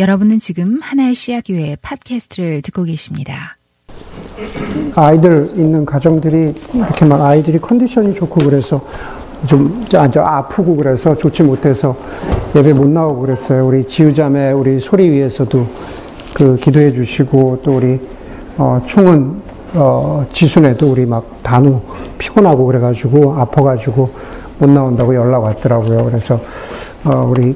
여러분은 지금 하나의 씨앗교회 팟캐스트를 듣고 계십니다. 아이들 있는 가정들이 이렇게 막 아이들이 컨디션이 좋고 그래서 좀 아프고 그래서 좋지 못해서 예배 못 나오고 그랬어요. 우리 지우자매 우리 소리 위에서도 그 기도해 주시고 또 우리 어, 충은 어, 지순에도 우리 막 단우 피곤하고 그래가지고 아파가지고 못 나온다고 연락 왔더라고요. 그래서 어, 우리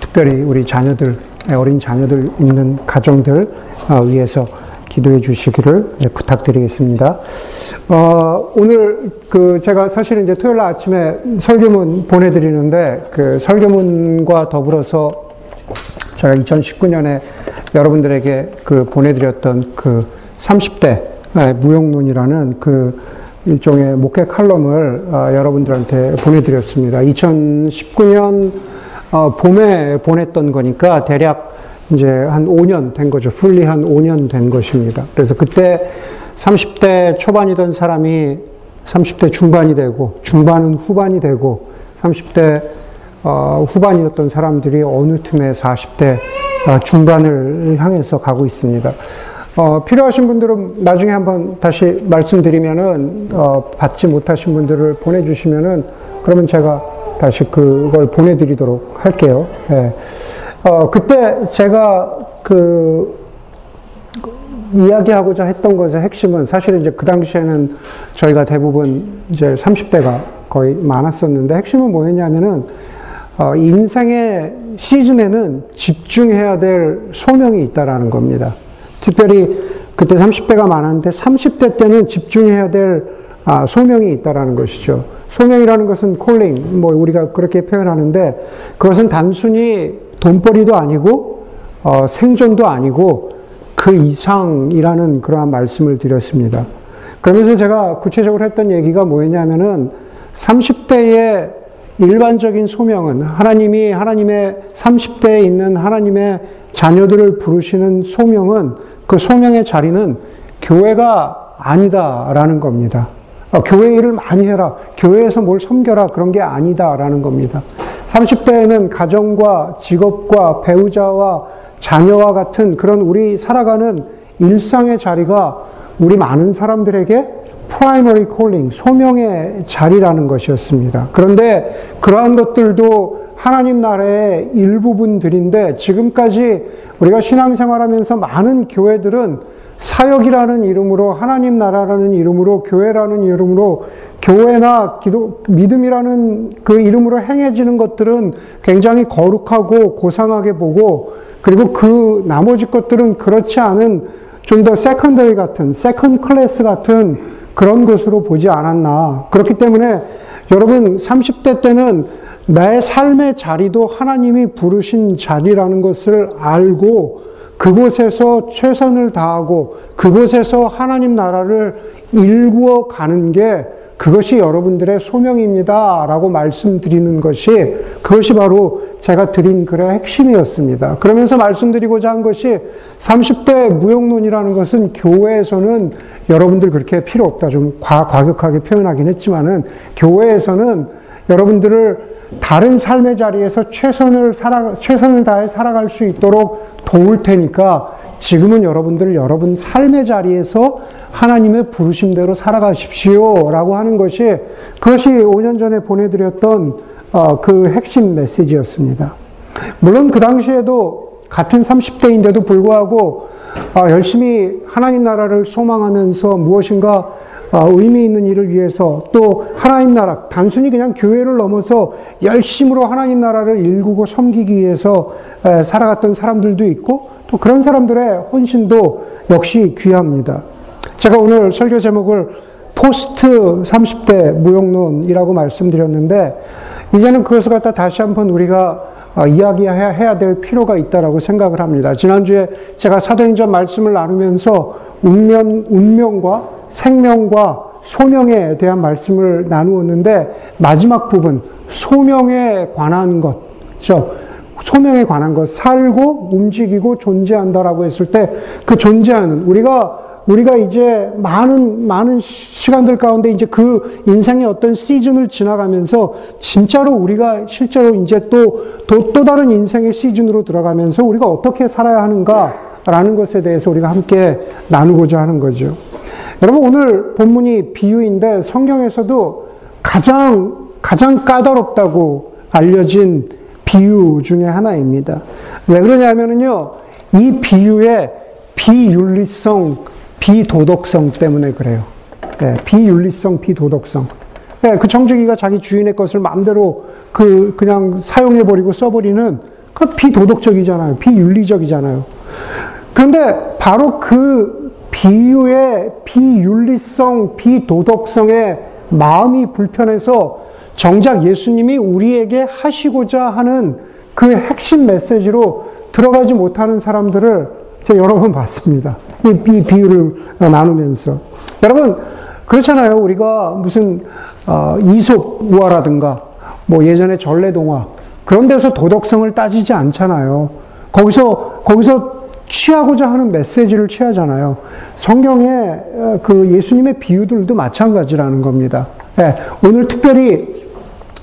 특별히 우리 자녀들 어린 자녀들 있는 가정들 어, 위해서 기도해 주시기를 네, 부탁드리겠습니다. 어, 오늘 그 제가 사실은 이제 토요일 아침에 설교문 보내드리는데 그 설교문과 더불어서 제가 2019년에 여러분들에게 그 보내드렸던 그 30대 무용론이라는 그 일종의 목회 칼럼을 어, 여러분들한테 보내드렸습니다. 2019년 어, 봄에 보냈던 거니까 대략 이제 한 5년 된 거죠. 풀리 한 5년 된 것입니다. 그래서 그때 30대 초반이던 사람이 30대 중반이 되고, 중반은 후반이 되고, 30대 어, 후반이었던 사람들이 어느 틈에 40대 어, 중반을 향해서 가고 있습니다. 어, 필요하신 분들은 나중에 한번 다시 말씀드리면은, 어, 받지 못하신 분들을 보내주시면은, 그러면 제가 다시 그걸 보내드리도록 할게요. 예. 어, 그때 제가 그, 이야기하고자 했던 것의 핵심은 사실은 이제 그 당시에는 저희가 대부분 이제 30대가 거의 많았었는데 핵심은 뭐였냐면은 어, 인생의 시즌에는 집중해야 될 소명이 있다라는 겁니다. 특별히 그때 30대가 많았는데 30대 때는 집중해야 될 아, 소명이 있다라는 것이죠. 소명이라는 것은 콜링, 뭐 우리가 그렇게 표현하는데 그것은 단순히 돈벌이도 아니고 어, 생존도 아니고 그 이상이라는 그러한 말씀을 드렸습니다. 그러면서 제가 구체적으로 했던 얘기가 뭐였냐면은 30대의 일반적인 소명은 하나님이 하나님의 30대에 있는 하나님의 자녀들을 부르시는 소명은 그 소명의 자리는 교회가 아니다라는 겁니다. 어, 교회 일을 많이 해라. 교회에서 뭘 섬겨라. 그런 게 아니다라는 겁니다. 30대에는 가정과 직업과 배우자와 자녀와 같은 그런 우리 살아가는 일상의 자리가 우리 많은 사람들에게 primary calling, 소명의 자리라는 것이었습니다. 그런데 그러한 것들도 하나님 나라의 일부분들인데 지금까지 우리가 신앙생활하면서 많은 교회들은 사역이라는 이름으로 하나님 나라라는 이름으로 교회라는 이름으로 교회나 기도 믿음이라는 그 이름으로 행해지는 것들은 굉장히 거룩하고 고상하게 보고 그리고 그 나머지 것들은 그렇지 않은 좀 더 secondary 같은 second class 같은 그런 것으로 보지 않았나. 그렇기 때문에 여러분 30대 때는 나의 삶의 자리도 하나님이 부르신 자리라는 것을 알고 그곳에서 최선을 다하고 그곳에서 하나님 나라를 일구어 가는 게 그것이 여러분들의 소명입니다. 라고 말씀드리는 것이 그것이 바로 제가 드린 글의 핵심이었습니다. 그러면서 말씀드리고자 한 것이 30대 무용론이라는 것은 교회에서는 여러분들 그렇게 필요 없다. 좀 과, 과격하게 표현하긴 했지만은 교회에서는 여러분들을 다른 삶의 자리에서 최선을 살아, 최선을 다해 살아갈 수 있도록 도울 테니까 지금은 여러분들 여러분 삶의 자리에서 하나님의 부르심대로 살아가십시오. 라고 하는 것이 그것이 5년 전에 보내드렸던 어, 그 핵심 메시지였습니다. 물론 그 당시에도 같은 30대인데도 불구하고 어, 열심히 하나님 나라를 소망하면서 무엇인가 어, 의미 있는 일을 위해서 또 하나님 나라, 단순히 그냥 교회를 넘어서 열심으로 하나님 나라를 일구고 섬기기 위해서 살아갔던 사람들도 있고 또 그런 사람들의 헌신도 역시 귀합니다. 제가 오늘 설교 제목을 포스트 30대 무용론이라고 말씀드렸는데 이제는 그것을 갖다 다시 한번 우리가 어, 이야기해야 될 필요가 있다라고 생각을 합니다. 지난주에 제가 사도행전 말씀을 나누면서 운명, 운명과 생명과 소명에 대한 말씀을 나누었는데 마지막 부분 소명에 관한 것, 죠? 소명에 관한 것, 살고 움직이고 존재한다라고 했을 때 그 존재하는 우리가 우리가 이제 많은, 많은 시간들 가운데 이제 그 인생의 어떤 시즌을 지나가면서 진짜로 우리가 실제로 이제 또, 또, 또 다른 인생의 시즌으로 들어가면서 우리가 어떻게 살아야 하는가라는 것에 대해서 우리가 함께 나누고자 하는 거죠. 여러분, 오늘 본문이 비유인데 성경에서도 가장, 가장 까다롭다고 알려진 비유 중에 하나입니다. 왜 그러냐면요, 이 비유의 비윤리성, 비도덕성 때문에 그래요. 네, 비윤리성, 비도덕성. 네, 그 청지기가 자기 주인의 것을 마음대로 그, 그냥 사용해 버리고 써 버리는 그 비도덕적이잖아요. 비윤리적이잖아요. 그런데 바로 그 비유의 비윤리성, 비도덕성의 마음이 불편해서 정작 예수님이 우리에게 하시고자 하는 그 핵심 메시지로 들어가지 못하는 사람들을 제가 여러 번 봤습니다. 이, 이 비유를 나누면서. 여러분, 그렇잖아요. 우리가 무슨, 어, 이솝 우화라든가, 뭐 예전에 전래동화, 그런 데서 도덕성을 따지지 않잖아요. 거기서, 거기서 취하고자 하는 메시지를 취하잖아요. 성경의 어, 그 예수님의 비유들도 마찬가지라는 겁니다. 네, 오늘 특별히,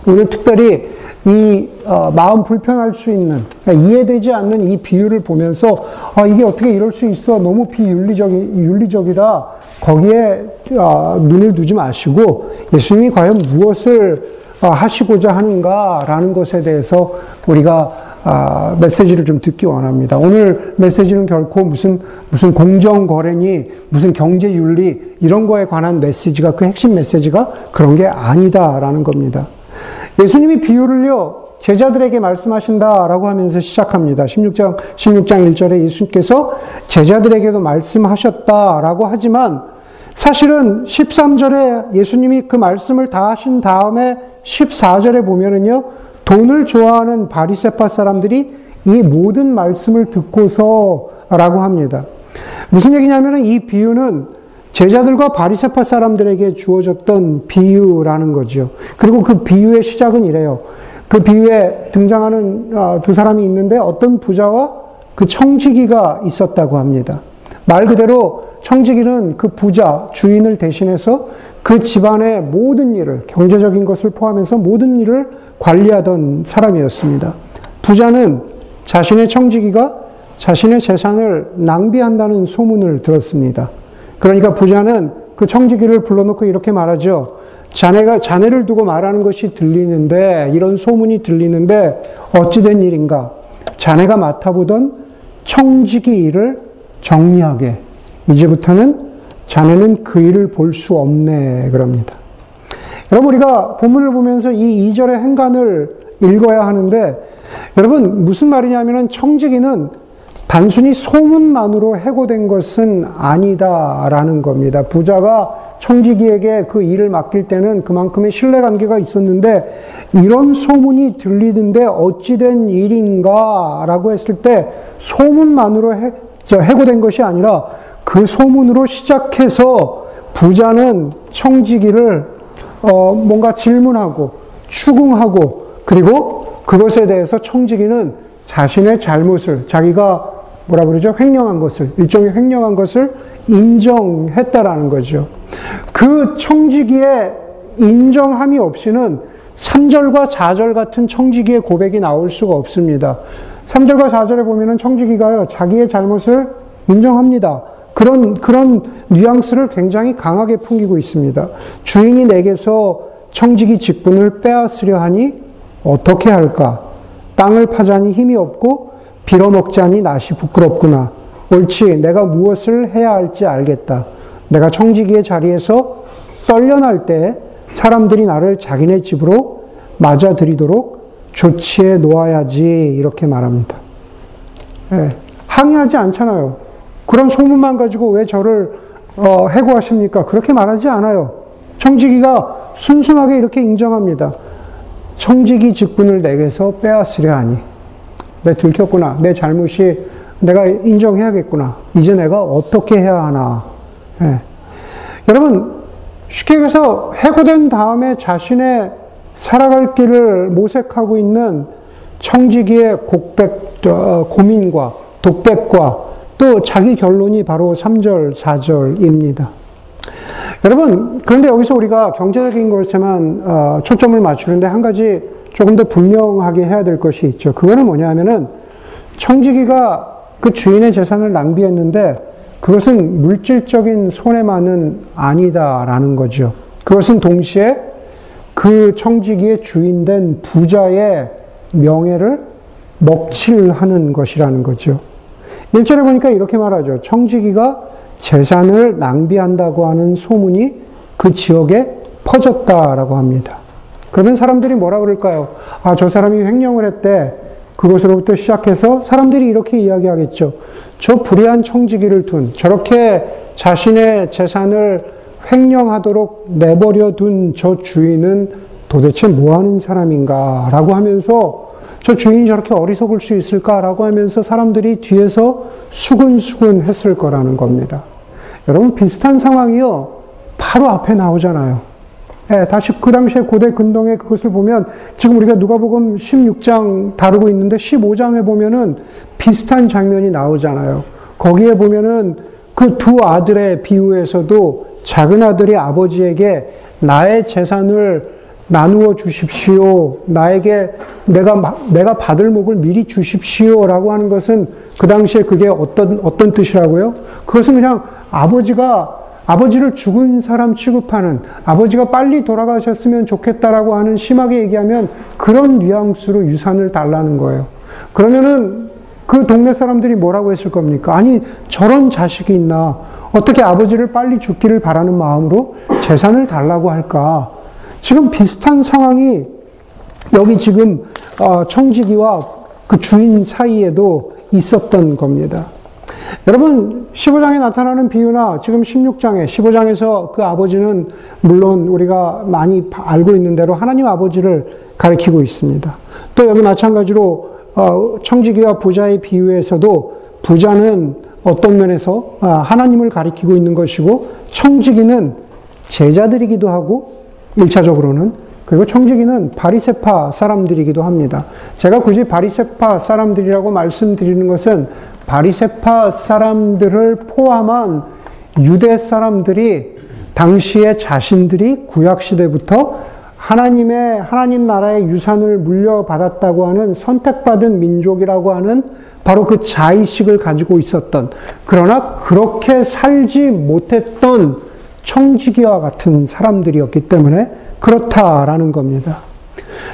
오늘 특별히 이 어, 마음 불편할 수 있는 그러니까 이해되지 않는 이 비유를 보면서 아, 이게 어떻게 이럴 수 있어 너무 비윤리적이 윤리적이다 거기에 어, 눈을 두지 마시고 예수님이 과연 무엇을 어, 하시고자 하는가라는 것에 대해서 우리가 아, 메시지를 좀 듣기 원합니다. 오늘 메시지는 결코 무슨 무슨 공정 거래니 무슨 경제 윤리 이런 거에 관한 메시지가 그 핵심 메시지가 그런 게 아니다라는 겁니다. 예수님이 비유를요, 제자들에게 말씀하신다라고 하면서 시작합니다. 16장, 16장 1절에 예수님께서 제자들에게도 말씀하셨다라고 하지만 사실은 13절에 예수님이 그 말씀을 다 하신 다음에 14절에 보면은요, 돈을 좋아하는 바리세파 사람들이 이 모든 말씀을 듣고서라고 합니다. 무슨 얘기냐면은 이 비유는 제자들과 바리새파 사람들에게 주어졌던 비유라는 거죠. 그리고 그 비유의 시작은 이래요. 그 비유에 등장하는 아, 두 사람이 있는데 어떤 부자와 그 청지기가 있었다고 합니다. 말 그대로 청지기는 그 부자, 주인을 대신해서 그 집안의 모든 일을, 경제적인 것을 포함해서 모든 일을 관리하던 사람이었습니다. 부자는 자신의 청지기가 자신의 재산을 낭비한다는 소문을 들었습니다. 그러니까 부자는 그 청지기를 불러놓고 이렇게 말하죠. 자네가 자네를 두고 말하는 것이 들리는데 이런 소문이 들리는데 어찌된 일인가? 자네가 맡아보던 청지기 일을 정리하게 이제부터는 자네는 그 일을 볼 수 없네 그럽니다. 여러분 우리가 본문을 보면서 이 2절의 행간을 읽어야 하는데 여러분 무슨 말이냐면은 청지기는 단순히 소문만으로 해고된 것은 아니다라는 겁니다. 부자가 청지기에게 그 일을 맡길 때는 그만큼의 신뢰관계가 있었는데 이런 소문이 들리던데 어찌된 일인가라고 했을 때 소문만으로 해, 해고된 것이 아니라 그 소문으로 시작해서 부자는 청지기를 어, 뭔가 질문하고 추궁하고 그리고 그것에 대해서 청지기는 자신의 잘못을 자기가 뭐라 그러죠? 횡령한 것을, 일종의 횡령한 것을 인정했다라는 거죠. 그 청지기의 인정함이 없이는 3절과 4절 같은 청지기의 고백이 나올 수가 없습니다. 3절과 4절에 보면은 청지기가요, 자기의 잘못을 인정합니다. 그런, 그런 뉘앙스를 굉장히 강하게 풍기고 있습니다. 주인이 내게서 청지기 직분을 빼앗으려 하니 어떻게 할까? 땅을 파자니 힘이 없고 빌어먹자니 낯이 부끄럽구나. 옳지. 내가 무엇을 해야 할지 알겠다. 내가 청지기의 자리에서 떨려날 때 사람들이 나를 자기네 집으로 맞아들이도록 조치해 놓아야지. 이렇게 말합니다. 네. 항의하지 않잖아요. 그런 소문만 가지고 왜 저를 어, 해고하십니까? 그렇게 말하지 않아요. 청지기가 순순하게 이렇게 인정합니다. 청지기 직분을 내게서 빼앗으려 하니. 내 들켰구나. 내 잘못이 내가 인정해야겠구나. 이제 내가 어떻게 해야 하나. 예. 여러분, 쉽게 얘기해서 해고된 다음에 자신의 살아갈 길을 모색하고 있는 청지기의 곡백, 어, 고민과 독백과 또 자기 결론이 바로 3절, 4절입니다. 여러분, 그런데 여기서 우리가 경제적인 것에만 어, 초점을 맞추는데 한 가지 조금 더 분명하게 해야 될 것이 있죠. 그거는 뭐냐 하면은 청지기가 그 주인의 재산을 낭비했는데 그것은 물질적인 손해만은 아니다라는 거죠. 그것은 동시에 그 청지기의 주인된 부자의 명예를 먹칠하는 것이라는 거죠. 1절에 보니까 이렇게 말하죠. 청지기가 재산을 낭비한다고 하는 소문이 그 지역에 퍼졌다라고 합니다. 그러면 사람들이 뭐라 그럴까요? 아, 저 사람이 횡령을 했대. 그것으로부터 시작해서 사람들이 이렇게 이야기하겠죠. 저 불의한 청지기를 둔, 저렇게 자신의 재산을 횡령하도록 내버려 둔 저 주인은 도대체 뭐 하는 사람인가? 라고 하면서 저 주인이 저렇게 어리석을 수 있을까라고 하면서 사람들이 뒤에서 수근수근 했을 거라는 겁니다. 여러분, 비슷한 상황이요. 바로 앞에 나오잖아요. 예, 다시 그 당시에 고대 근동의 그것을 보면 지금 우리가 누가복음 16장 다루고 있는데 15장에 보면은 비슷한 장면이 나오잖아요. 거기에 보면은 그 두 아들의 비유에서도 작은 아들이 아버지에게 나의 재산을 나누어 주십시오. 나에게 내가, 내가 받을 목을 미리 주십시오. 라고 하는 것은 그 당시에 그게 어떤, 어떤 뜻이라고요? 그것은 그냥 아버지가 아버지를 죽은 사람 취급하는 아버지가 빨리 돌아가셨으면 좋겠다라고 하는 심하게 얘기하면 그런 뉘앙스로 유산을 달라는 거예요. 그러면은 그 동네 사람들이 뭐라고 했을 겁니까? 아니, 저런 자식이 있나? 어떻게 아버지를 빨리 죽기를 바라는 마음으로 재산을 달라고 할까? 지금 비슷한 상황이 여기 지금 어, 청지기와 그 주인 사이에도 있었던 겁니다. 여러분, 15장에 나타나는 비유나 지금 16장에, 15장에서 그 아버지는 물론 우리가 많이 알고 있는 대로 하나님 아버지를 가리키고 있습니다. 또 여기 마찬가지로 어, 청지기와 부자의 비유에서도 부자는 어떤 면에서 아, 하나님을 가리키고 있는 것이고 청지기는 제자들이기도 하고 1차적으로는 그리고 청지기는 바리세파 사람들이기도 합니다. 제가 굳이 바리세파 사람들이라고 말씀드리는 것은 바리세파 사람들을 포함한 유대 사람들이 당시에 자신들이 구약 시대부터 하나님의 하나님 나라의 유산을 물려받았다고 하는 선택받은 민족이라고 하는 바로 그 자의식을 가지고 있었던 그러나 그렇게 살지 못했던 청지기와 같은 사람들이었기 때문에 그렇다라는 겁니다.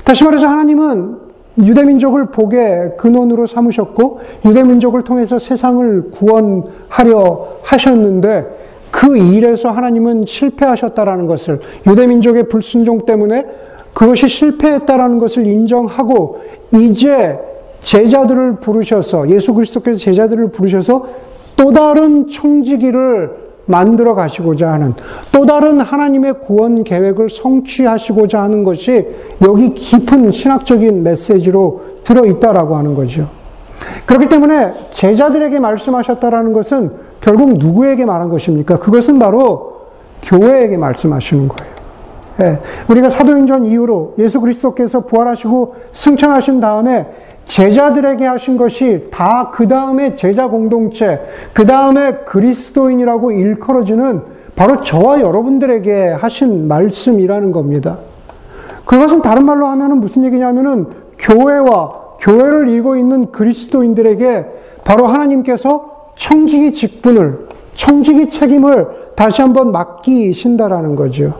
다시 말해서 하나님은 유대민족을 복의 근원으로 삼으셨고 유대민족을 통해서 세상을 구원하려 하셨는데 그 일에서 하나님은 실패하셨다라는 것을 유대민족의 불순종 때문에 그것이 실패했다라는 것을 인정하고 이제 제자들을 부르셔서 예수 그리스도께서 제자들을 부르셔서 또 다른 청지기를 만들어 가시고자 하는 또 다른 하나님의 구원 계획을 성취하시고자 하는 것이 여기 깊은 신학적인 메시지로 들어 있다라고 하는 거죠. 그렇기 때문에 제자들에게 말씀하셨다라는 것은 결국 누구에게 말한 것입니까? 그것은 바로 교회에게 말씀하시는 거예요. 예, 우리가 사도행전 이후로 예수 그리스도께서 부활하시고 승천하신 다음에 제자들에게 하신 것이 다 그 다음에 제자 공동체, 그 다음에 그리스도인이라고 일컬어지는 바로 저와 여러분들에게 하신 말씀이라는 겁니다. 그것은 다른 말로 하면 무슨 얘기냐면은 교회와 교회를 이고 있는 그리스도인들에게 바로 하나님께서 청지기 직분을, 청지기 책임을 다시 한번 맡기신다라는 거죠.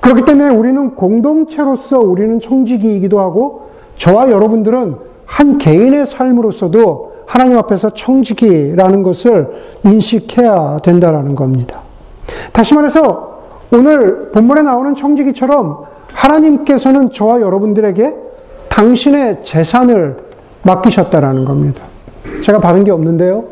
그렇기 때문에 우리는 공동체로서 우리는 청지기이기도 하고 저와 여러분들은 한 개인의 삶으로서도 하나님 앞에서 청지기라는 것을 인식해야 된다라는 겁니다. 다시 말해서 오늘 본문에 나오는 청지기처럼 하나님께서는 저와 여러분들에게 당신의 재산을 맡기셨다라는 겁니다. 제가 받은 게 없는데요.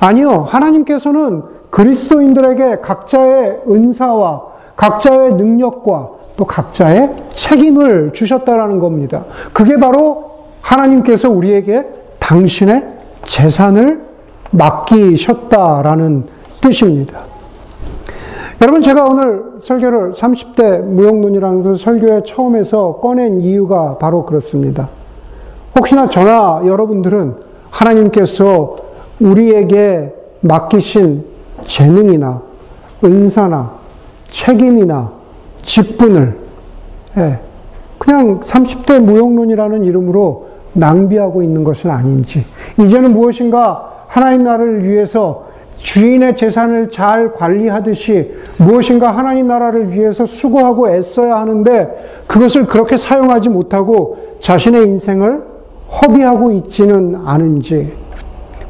아니요. 하나님께서는 그리스도인들에게 각자의 은사와 각자의 능력과 또 각자의 책임을 주셨다라는 겁니다. 그게 바로 하나님께서 우리에게 당신의 재산을 맡기셨다라는 뜻입니다. 여러분, 제가 오늘 설교를 30대 무용론이라는 그 설교의 처음에서 꺼낸 이유가 바로 그렇습니다. 혹시나 저나 여러분들은 하나님께서 우리에게 맡기신 재능이나 은사나 책임이나 직분을 예, 그냥 30대 무용론이라는 이름으로 낭비하고 있는 것은 아닌지, 이제는 무엇인가? 하나님 나라를 위해서 주인의 재산을 잘 관리하듯이 무엇인가 하나님 나라를 위해서 수고하고 애써야 하는데 그것을 그렇게 사용하지 못하고 자신의 인생을 허비하고 있지는 않은지,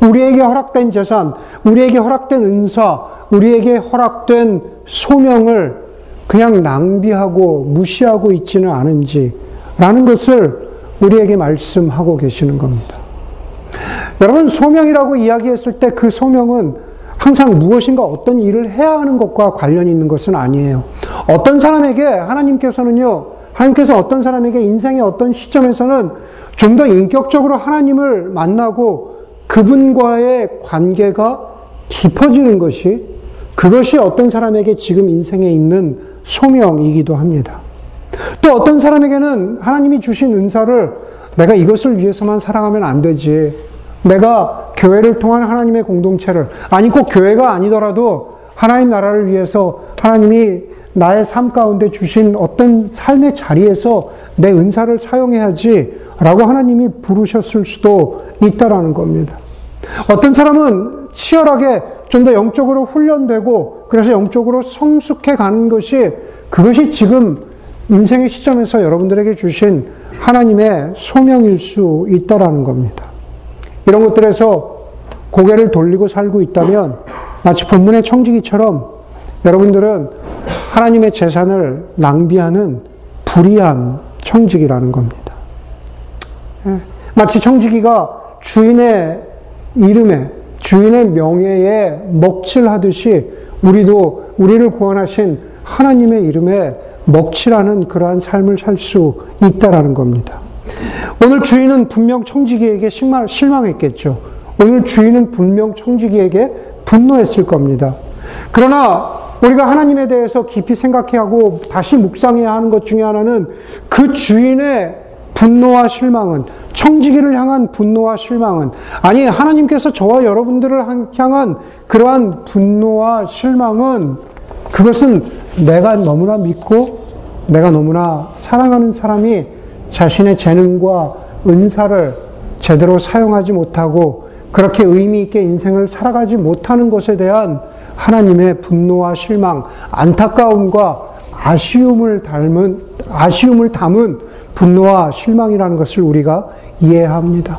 우리에게 허락된 재산, 우리에게 허락된 은사, 우리에게 허락된 소명을 그냥 낭비하고 무시하고 있지는 않은지, 라는 것을 우리에게 말씀하고 계시는 겁니다. 여러분, 소명이라고 이야기했을 때 그 소명은 항상 무엇인가 어떤 일을 해야 하는 것과 관련이 있는 것은 아니에요. 어떤 사람에게 하나님께서는요, 하나님께서 어떤 사람에게 인생의 어떤 시점에서는 좀 더 인격적으로 하나님을 만나고 그분과의 관계가 깊어지는 것이 그것이 어떤 사람에게 지금 인생에 있는 소명이기도 합니다. 또 어떤 사람에게는 하나님이 주신 은사를 내가 이것을 위해서만 살아가면 안 되지. 내가 교회를 통한 하나님의 공동체를, 아니 꼭 교회가 아니더라도 하나님 나라를 위해서 하나님이 나의 삶 가운데 주신 어떤 삶의 자리에서 내 은사를 사용해야지 라고 하나님이 부르셨을 수도 있다라는 겁니다. 어떤 사람은 치열하게 좀 더 영적으로 훈련되고 그래서 영적으로 성숙해 가는 것이 그것이 지금 인생의 시점에서 여러분들에게 주신 하나님의 소명일 수 있다라는 겁니다. 이런 것들에서 고개를 돌리고 살고 있다면 마치 본문의 청지기처럼 여러분들은 하나님의 재산을 낭비하는 불의한 청지기라는 겁니다. 예. 마치 청지기가 주인의 이름에 주인의 명예에 먹칠하듯이 우리도 우리를 구원하신 하나님의 이름에 먹칠하는 그러한 삶을 살 수 있다라는 겁니다. 오늘 주인은 분명 청지기에게 실망했겠죠. 오늘 주인은 분명 청지기에게 분노했을 겁니다. 그러나 우리가 하나님에 대해서 깊이 생각해야 하고 다시 묵상해야 하는 것 중에 하나는 그 주인의 분노와 실망은 청지기를 향한 분노와 실망은 아니 하나님께서 저와 여러분들을 향한 그러한 분노와 실망은 그것은 내가 너무나 믿고 내가 너무나 사랑하는 사람이 자신의 재능과 은사를 제대로 사용하지 못하고 그렇게 의미 있게 인생을 살아가지 못하는 것에 대한 하나님의 분노와 실망, 안타까움과 아쉬움을 닮은 아쉬움을 담은 분노와 실망이라는 것을 우리가 이해합니다.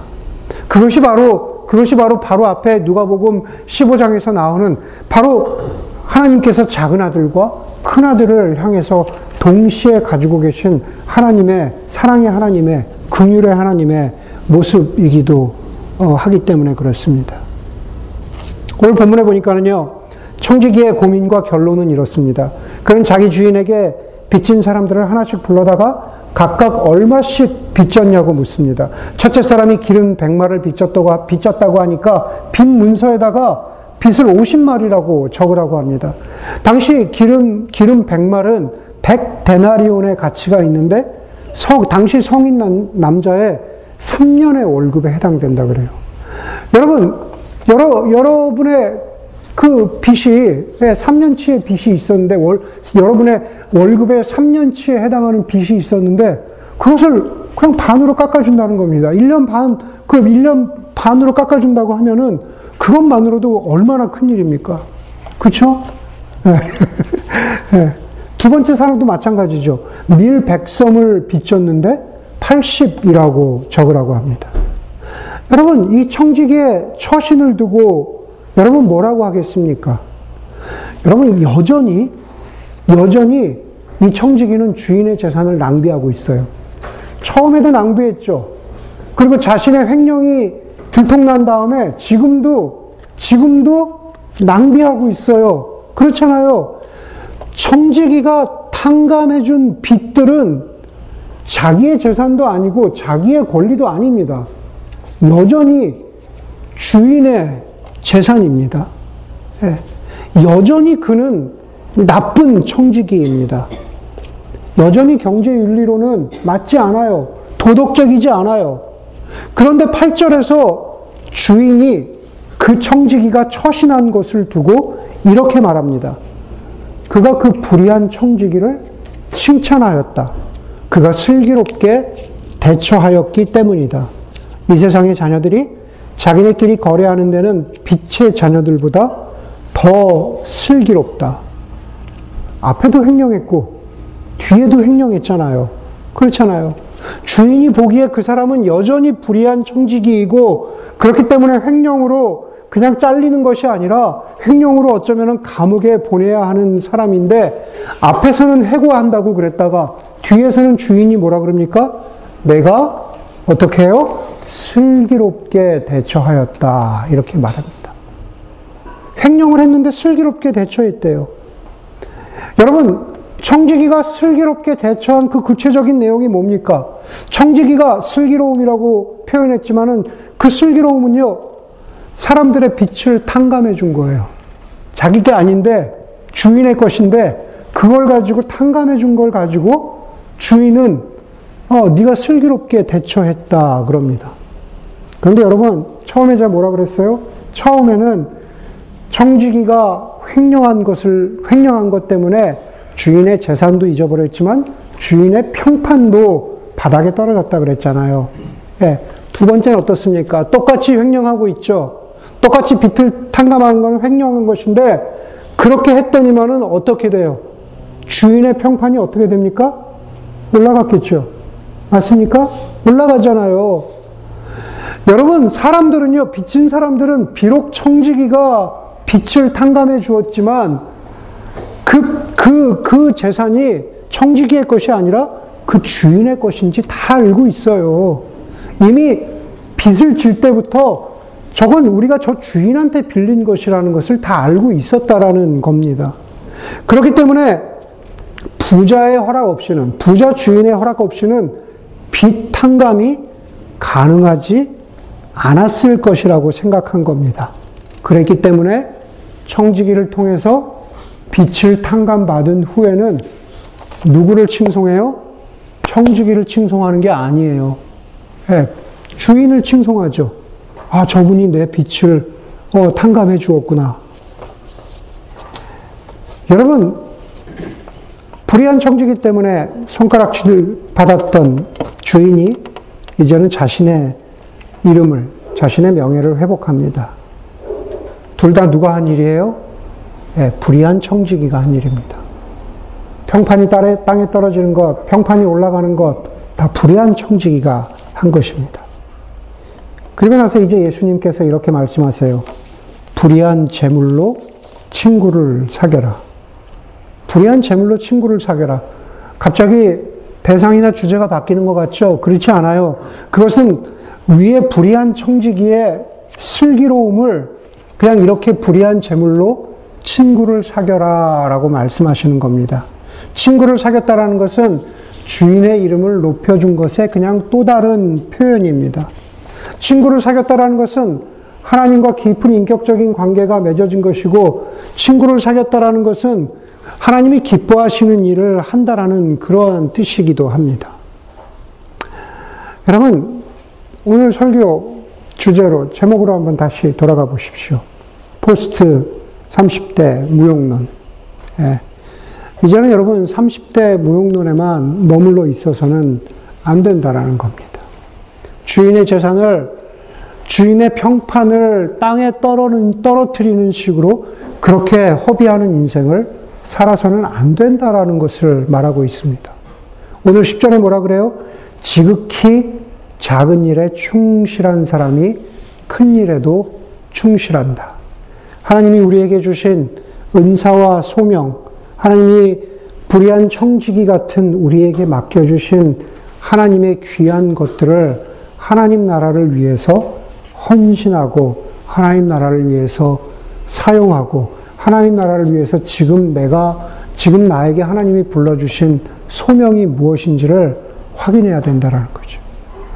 그것이 바로 그것이 바로 바로 앞에 누가복음 15장에서 나오는 바로 하나님께서 작은 아들과 큰 아들을 향해서 동시에 가지고 계신 하나님의 사랑의 하나님의 긍휼의 하나님의 모습이기도 어, 하기 때문에 그렇습니다. 오늘 본문에 보니까는요. 청지기의 고민과 결론은 이렇습니다. 그는 자기 주인에게 빚진 사람들을 하나씩 불러다가 각각 얼마씩 빚졌냐고 묻습니다. 첫째 사람이 기름 100마를 빚졌다고, 빚졌다고 하니까 빚 문서에다가 빚을 50마리라고 적으라고 합니다. 당시 기름, 기름 100말은 100데나리온의 가치가 있는데 성, 당시 성인 남, 남자의 3년의 월급에 해당된다 그래요. 여러분, 여러, 여러분의 그 빚이 3년치의 예, 빚이 있었는데 월, 여러분의 월급의 3년치에 해당하는 빚이 있었는데 그것을 그냥 반으로 깎아준다는 겁니다. 1년 반, 그 1년 반으로 깎아준다고 하면은 그것만으로도 얼마나 큰 일입니까? 그쵸? 네. 두 번째 사람도 마찬가지죠. 밀 100섬을 빚졌는데 80이라고 적으라고 합니다. 여러분, 이 청지기에 처신을 두고 여러분 뭐라고 하겠습니까? 여러분 여전히 여전히 이 청지기는 주인의 재산을 낭비하고 있어요. 처음에도 낭비했죠. 그리고 자신의 횡령이 들통난 다음에 지금도 지금도 낭비하고 있어요. 그렇잖아요. 청지기가 탕감해준 빚들은 자기의 재산도 아니고 자기의 권리도 아닙니다. 여전히 주인의 재산입니다. 예. 여전히 그는 나쁜 청지기입니다. 여전히 경제 윤리로는 맞지 않아요. 도덕적이지 않아요. 그런데 8절에서 주인이 그 청지기가 처신한 것을 두고 이렇게 말합니다. 그가 그 불의한 청지기를 칭찬하였다. 그가 슬기롭게 대처하였기 때문이다. 이 세상의 자녀들이 자기네끼리 거래하는 데는 빛의 자녀들보다 더 슬기롭다. 앞에도 횡령했고, 뒤에도 횡령했잖아요. 그렇잖아요. 주인이 보기에 그 사람은 여전히 불의한 청지기이고, 그렇기 때문에 횡령으로 그냥 잘리는 것이 아니라 횡령으로 어쩌면 감옥에 보내야 하는 사람인데, 앞에서는 해고한다고 그랬다가, 뒤에서는 주인이 뭐라 그럽니까? 내가 어떻게 해요? 슬기롭게 대처하였다. 이렇게 말합니다. 횡령을 했는데 슬기롭게 대처했대요. 여러분, 청지기가 슬기롭게 대처한 그 구체적인 내용이 뭡니까? 청지기가 슬기로움이라고 표현했지만은 그 슬기로움은요, 사람들의 빛을 탕감해 준 거예요. 자기 게 아닌데, 주인의 것인데, 그걸 가지고 탕감해 준 걸 가지고 주인은 어, 네가 슬기롭게 대처했다 그럽니다. 그런데 여러분 처음에 제가 뭐라 그랬어요? 처음에는 청지기가 횡령한 것을 횡령한 것 때문에 주인의 재산도 잊어버렸지만 주인의 평판도 바닥에 떨어졌다 그랬잖아요. 예, 두 번째는 어떻습니까? 똑같이 횡령하고 있죠. 똑같이 빚을 탕감하는 건 횡령한 것인데 그렇게 했더니만은 어떻게 돼요? 주인의 평판이 어떻게 됩니까? 올라갔겠죠. 맞습니까? 올라가잖아요. 여러분, 사람들은요, 빚진 사람들은 비록 청지기가 빚을 탕감해 주었지만, 그, 그, 그 재산이 청지기의 것이 아니라 그 주인의 것인지 다 알고 있어요. 이미 빚을 질 때부터 저건 우리가 저 주인한테 빌린 것이라는 것을 다 알고 있었다라는 겁니다. 그렇기 때문에 부자의 허락 없이는, 부자 주인의 허락 없이는 빚 탕감이 가능하지 않았을 것이라고 생각한 겁니다. 그랬기 때문에 청지기를 통해서 빛을 탕감받은 후에는 누구를 칭송해요? 청지기를 칭송하는 게 아니에요. 네, 주인을 칭송하죠. 아, 저분이 내 빛을 어, 탕감해 주었구나. 여러분, 불의한 청지기 때문에 손가락질을 받았던 주인이 이제는 자신의 이름을, 자신의 명예를 회복합니다. 둘 다 누가 한 일이에요? 네, 불의한 청지기가 한 일입니다. 평판이 땅에 떨어지는 것, 평판이 올라가는 것, 다 불의한 청지기가 한 것입니다. 그리고 나서 이제 예수님께서 이렇게 말씀하세요. 불의한 재물로 친구를 사겨라. 불의한 재물로 친구를 사겨라. 갑자기 대상이나 주제가 바뀌는 것 같죠? 그렇지 않아요. 그것은 위에 불의한 청지기의 슬기로움을 그냥 이렇게 불의한 재물로 친구를 사겨라 라고 말씀하시는 겁니다. 친구를 사겼다라는 것은 주인의 이름을 높여준 것의 그냥 또 다른 표현입니다. 친구를 사겼다라는 것은 하나님과 깊은 인격적인 관계가 맺어진 것이고, 친구를 사겼다라는 것은 하나님이 기뻐하시는 일을 한다라는 그러한 뜻이기도 합니다. 여러분, 오늘 설교 주제로, 제목으로 한번 다시 돌아가 보십시오. 포스트 30대 무용론. 예. 이제는 여러분 30대 무용론에만 머물러 있어서는 안 된다라는 겁니다. 주인의 재산을 주인의 평판을 땅에 떨어뜨리는 식으로 그렇게 허비하는 인생을 살아서는 안 된다라는 것을 말하고 있습니다. 오늘 10절에 뭐라 그래요? 지극히 작은 일에 충실한 사람이 큰 일에도 충실한다. 하나님이 우리에게 주신 은사와 소명, 하나님이 불의한 청지기 같은 우리에게 맡겨주신 하나님의 귀한 것들을 하나님 나라를 위해서 헌신하고 하나님 나라를 위해서 사용하고 하나님 나라를 위해서 지금 내가, 지금 나에게 하나님이 불러주신 소명이 무엇인지를 확인해야 된다는 거죠.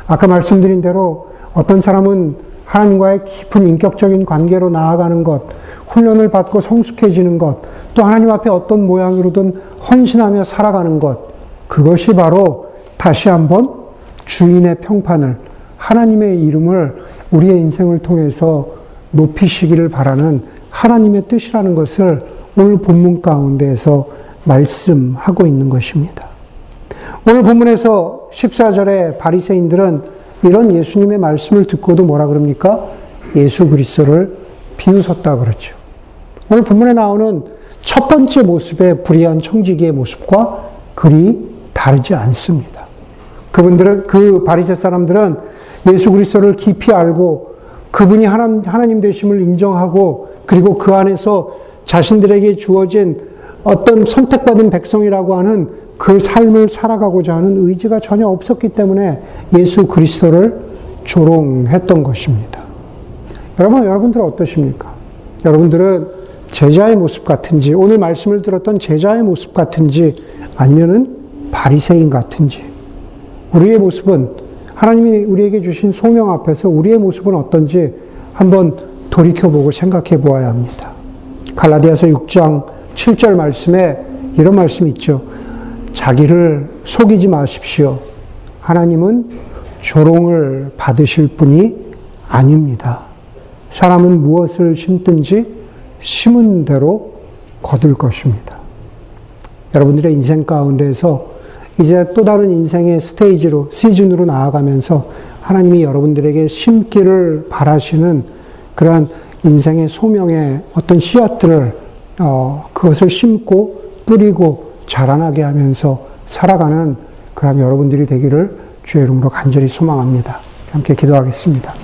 아까 말씀드린 대로 어떤 사람은 하나님과의 깊은 인격적인 관계로 나아가는 것, 훈련을 받고 성숙해지는 것, 또 하나님 앞에 어떤 모양으로든 헌신하며 살아가는 것, 그것이 바로 다시 한번 주인의 평판을, 하나님의 이름을 우리의 인생을 통해서 높이시기를 바라는 하나님의 뜻이라는 것을 오늘 본문 가운데에서 말씀하고 있는 것입니다. 오늘 본문에서 14절에 바리새인들은 이런 예수님의 말씀을 듣고도 뭐라 그럽니까? 예수 그리스도를 비웃었다 그러죠. 오늘 본문에 나오는 첫 번째 모습의 불의한 청지기의 모습과 그리 다르지 않습니다. 그분들은 그 바리새 사람들은 예수 그리스도를 깊이 알고 그분이 하나님, 하나님 되심을 인정하고 그리고 그 안에서 자신들에게 주어진 어떤 선택받은 백성이라고 하는 그 삶을 살아가고자 하는 의지가 전혀 없었기 때문에 예수 그리스도를 조롱했던 것입니다. 여러분, 여러분들 어떠십니까? 여러분들은 제자의 모습 같은지, 오늘 말씀을 들었던 제자의 모습 같은지, 아니면은 바리새인 같은지, 우리의 모습은 하나님이 우리에게 주신 소명 앞에서 우리의 모습은 어떤지 한번 돌이켜보고 생각해 보아야 합니다. 갈라디아서 6장 7절 말씀에 이런 말씀이 있죠. 자기를 속이지 마십시오. 하나님은 조롱을 받으실 분이 아닙니다. 사람은 무엇을 심든지 심은 대로 거둘 것입니다. 여러분들의 인생 가운데서 이제 또 다른 인생의 스테이지로, 시즌으로 나아가면서 하나님이 여러분들에게 심기를 바라시는 그러한 인생의 소명의 어떤 씨앗들을, 어, 그것을 심고 뿌리고 자라나게 하면서 살아가는 그런 여러분들이 되기를 주의 이름으로 간절히 소망합니다. 함께 기도하겠습니다.